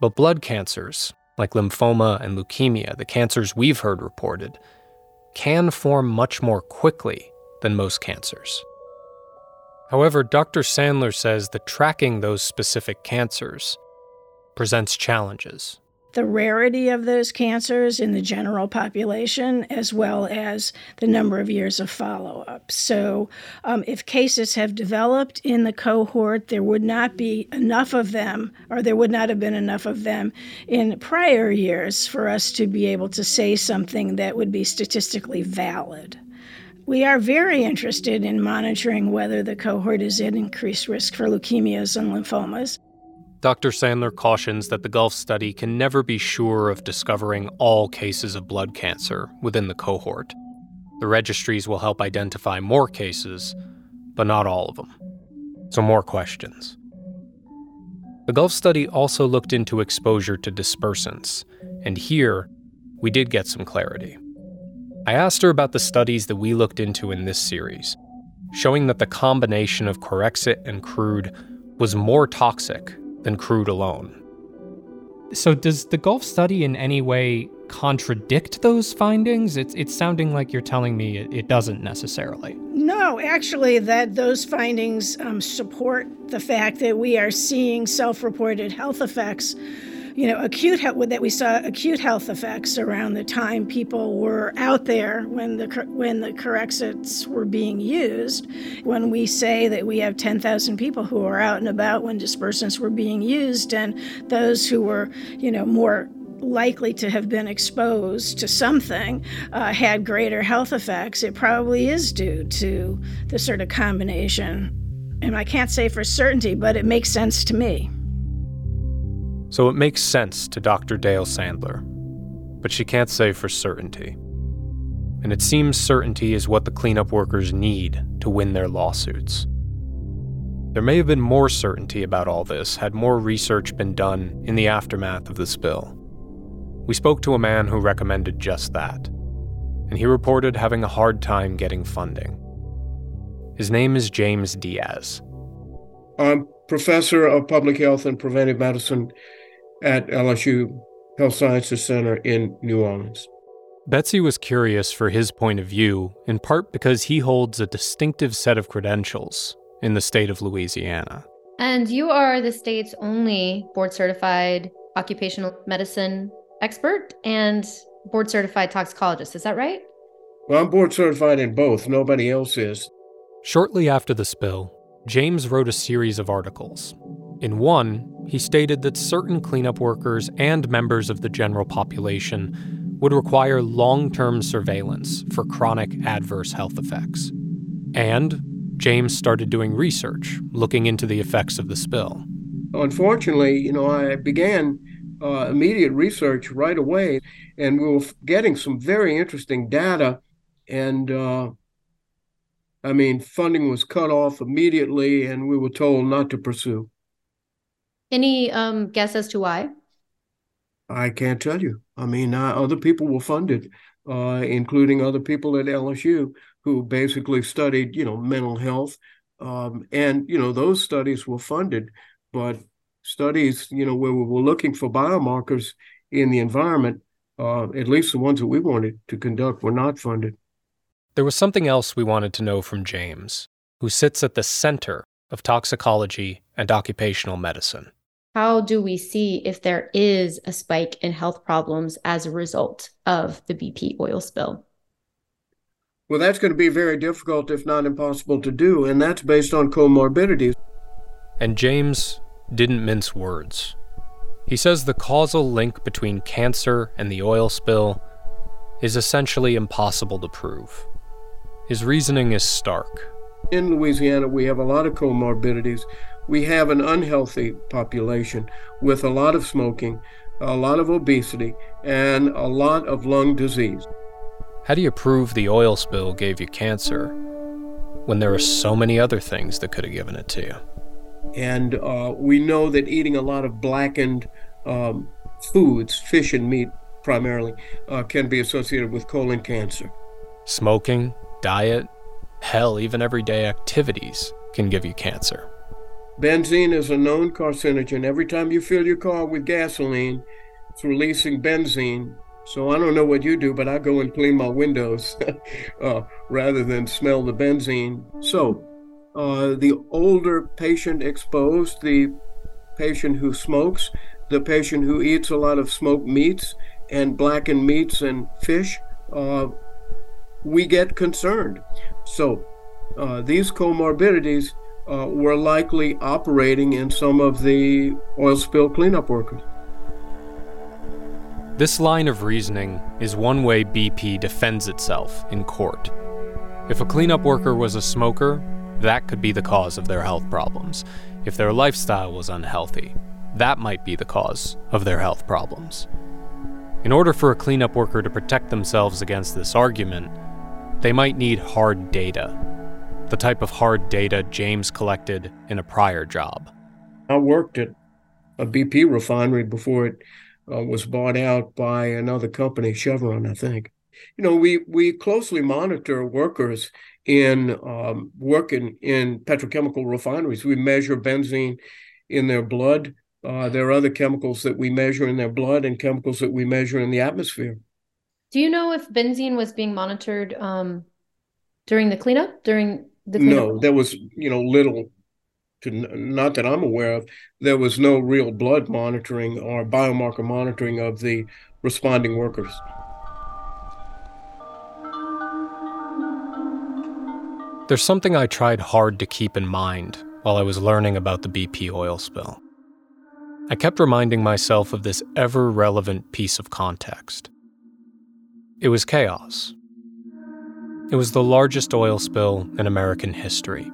[SPEAKER 2] But blood cancers, like lymphoma and leukemia, the cancers we've heard reported, can form much more quickly than most cancers. However, Dr. Sandler says that tracking those specific cancers presents challenges
[SPEAKER 15] the rarity of those cancers in the general population, as well as the number of years of follow up. So, um, if cases have developed in the cohort, there would not be enough of them, or there would not have been enough of them in prior years for us to be able to say something that would be statistically valid. We are very interested in monitoring whether the cohort is at increased risk for leukemias and lymphomas.
[SPEAKER 2] Dr. Sandler cautions that the Gulf study can never be sure of discovering all cases of blood cancer within the cohort. The registries will help identify more cases, but not all of them. So, more questions. The Gulf study also looked into exposure to dispersants, and here we did get some clarity. I asked her about the studies that we looked into in this series, showing that the combination of Corexit and crude was more toxic than crude alone. So, does the Gulf study in any way contradict those findings? It's, it's sounding like you're telling me it, it doesn't necessarily.
[SPEAKER 15] No, actually, that those findings um, support the fact that we are seeing self-reported health effects you know, acute health, that we saw acute health effects around the time people were out there when the when the Corexits were being used. When we say that we have 10,000 people who are out and about when dispersants were being used, and those who were, you know, more likely to have been exposed to something uh, had greater health effects, it probably is due to the sort of combination. And I can't say for certainty, but it makes sense to me.
[SPEAKER 2] So it makes sense to Dr. Dale Sandler, but she can't say for certainty. And it seems certainty is what the cleanup workers need to win their lawsuits. There may have been more certainty about all this had more research been done in the aftermath of the spill. We spoke to a man who recommended just that, and he reported having a hard time getting funding. His name is James Diaz.
[SPEAKER 16] I'm professor of public health and preventive medicine at LSU Health Sciences Center in New Orleans.
[SPEAKER 2] Betsy was curious for his point of view, in part because he holds a distinctive set of credentials in the state of Louisiana.
[SPEAKER 1] And you are the state's only board certified occupational medicine expert and board certified toxicologist. Is that right?
[SPEAKER 16] Well, I'm board certified in both. Nobody else is.
[SPEAKER 2] Shortly after the spill, James wrote a series of articles. In one, he stated that certain cleanup workers and members of the general population would require long term surveillance for chronic adverse health effects. And James started doing research, looking into the effects of the spill.
[SPEAKER 16] Unfortunately, you know, I began uh, immediate research right away, and we were getting some very interesting data. And uh, I mean, funding was cut off immediately, and we were told not to pursue.
[SPEAKER 1] Any um, guess as to why?
[SPEAKER 16] I can't tell you. I mean, uh, other people were funded, uh, including other people at LSU who basically studied, you know, mental health. Um, and, you know, those studies were funded, but studies, you know, where we were looking for biomarkers in the environment, uh, at least the ones that we wanted to conduct, were not funded.
[SPEAKER 2] There was something else we wanted to know from James, who sits at the center of toxicology and occupational medicine.
[SPEAKER 1] How do we see if there is a spike in health problems as a result of the BP oil spill?
[SPEAKER 16] Well, that's going to be very difficult, if not impossible, to do, and that's based on comorbidities.
[SPEAKER 2] And James didn't mince words. He says the causal link between cancer and the oil spill is essentially impossible to prove. His reasoning is stark.
[SPEAKER 16] In Louisiana, we have a lot of comorbidities. We have an unhealthy population with a lot of smoking, a lot of obesity, and a lot of lung disease.
[SPEAKER 2] How do you prove the oil spill gave you cancer when there are so many other things that could have given it to you?
[SPEAKER 16] And uh, we know that eating a lot of blackened um, foods, fish and meat primarily, uh, can be associated with colon cancer.
[SPEAKER 2] Smoking, diet, hell, even everyday activities can give you cancer.
[SPEAKER 16] Benzene is a known carcinogen. Every time you fill your car with gasoline, it's releasing benzene. So I don't know what you do, but I go and clean my windows [LAUGHS] uh, rather than smell the benzene. So uh, the older patient exposed, the patient who smokes, the patient who eats a lot of smoked meats and blackened meats and fish, uh, we get concerned. So uh, these comorbidities uh, were likely operating in some of the oil spill cleanup workers.
[SPEAKER 2] This line of reasoning is one way BP defends itself in court. If a cleanup worker was a smoker, that could be the cause of their health problems. If their lifestyle was unhealthy, that might be the cause of their health problems. In order for a cleanup worker to protect themselves against this argument, they might need hard data, the type of hard data James collected in a prior job.
[SPEAKER 16] I worked at a BP refinery before it uh, was bought out by another company, Chevron, I think. You know, we we closely monitor workers in um, working in petrochemical refineries. We measure benzene in their blood. Uh, there are other chemicals that we measure in their blood and chemicals that we measure in the atmosphere.
[SPEAKER 1] Do you know if benzene was being monitored um, during the cleanup? During the
[SPEAKER 16] no, there was you know little to not that I'm aware of. There was no real blood monitoring or biomarker monitoring of the responding workers.
[SPEAKER 2] There's something I tried hard to keep in mind while I was learning about the BP oil spill. I kept reminding myself of this ever relevant piece of context. It was chaos. It was the largest oil spill in American history.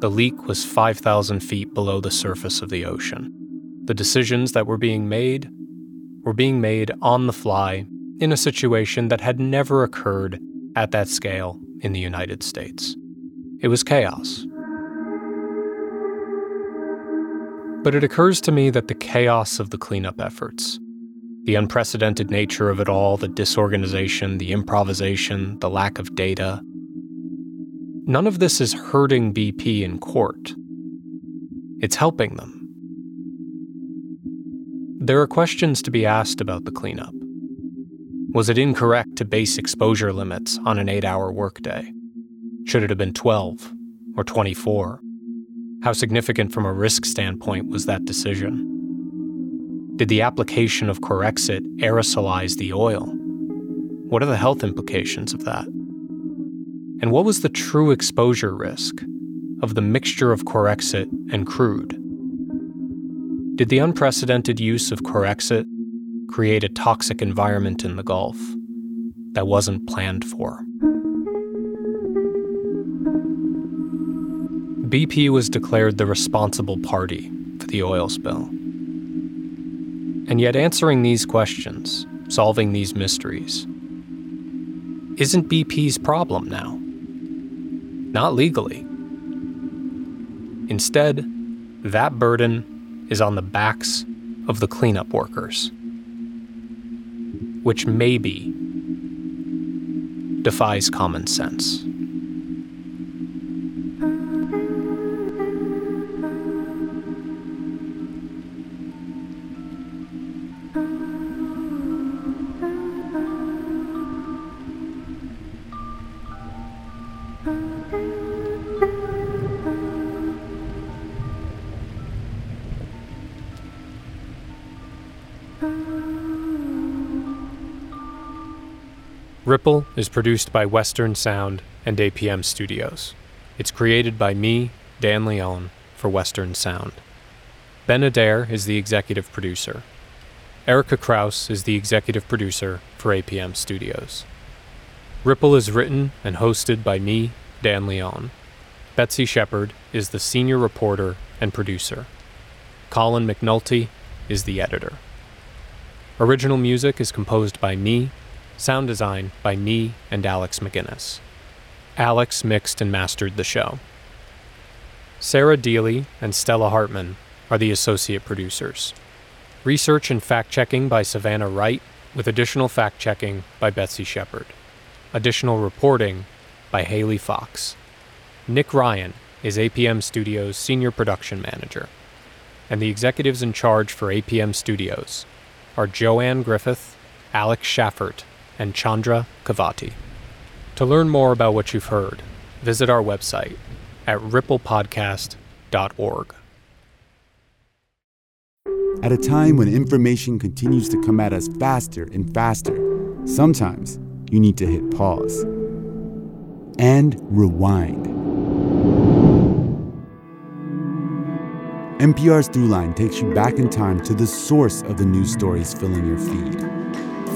[SPEAKER 2] The leak was 5,000 feet below the surface of the ocean. The decisions that were being made were being made on the fly in a situation that had never occurred at that scale in the United States. It was chaos. But it occurs to me that the chaos of the cleanup efforts, the unprecedented nature of it all, the disorganization, the improvisation, the lack of data, none of this is hurting BP in court. It's helping them. There are questions to be asked about the cleanup. Was it incorrect to base exposure limits on an eight hour workday? Should it have been 12 or 24? How significant from a risk standpoint was that decision? Did the application of Corexit aerosolize the oil? What are the health implications of that? And what was the true exposure risk of the mixture of Corexit and crude? Did the unprecedented use of Corexit create a toxic environment in the Gulf that wasn't planned for? BP was declared the responsible party for the oil spill. And yet, answering these questions, solving these mysteries, isn't BP's problem now. Not legally. Instead, that burden is on the backs of the cleanup workers, which maybe defies common sense. Ripple is produced by Western Sound and APM Studios. It's created by me, Dan Leone, for Western Sound. Ben Adair is the executive producer. Erica Kraus is the executive producer for APM Studios. Ripple is written and hosted by me, Dan Leone. Betsy Shepard is the senior reporter and producer. Colin McNulty is the editor. Original music is composed by me, sound design by me and Alex McGinnis. Alex mixed and mastered the show. Sarah Deely and Stella Hartman are the associate producers. Research and fact checking by Savannah Wright, with additional fact checking by Betsy Shepard. Additional reporting by Haley Fox. Nick Ryan is APM Studios' senior production manager. And the executives in charge for APM Studios are Joanne Griffith, Alex Schaffert, and Chandra Kavati. To learn more about what you've heard, visit our website at ripplepodcast.org.
[SPEAKER 17] At a time when information continues to come at us faster and faster, sometimes you need to hit pause and rewind. NPR's Throughline takes you back in time to the source of the news stories filling your feed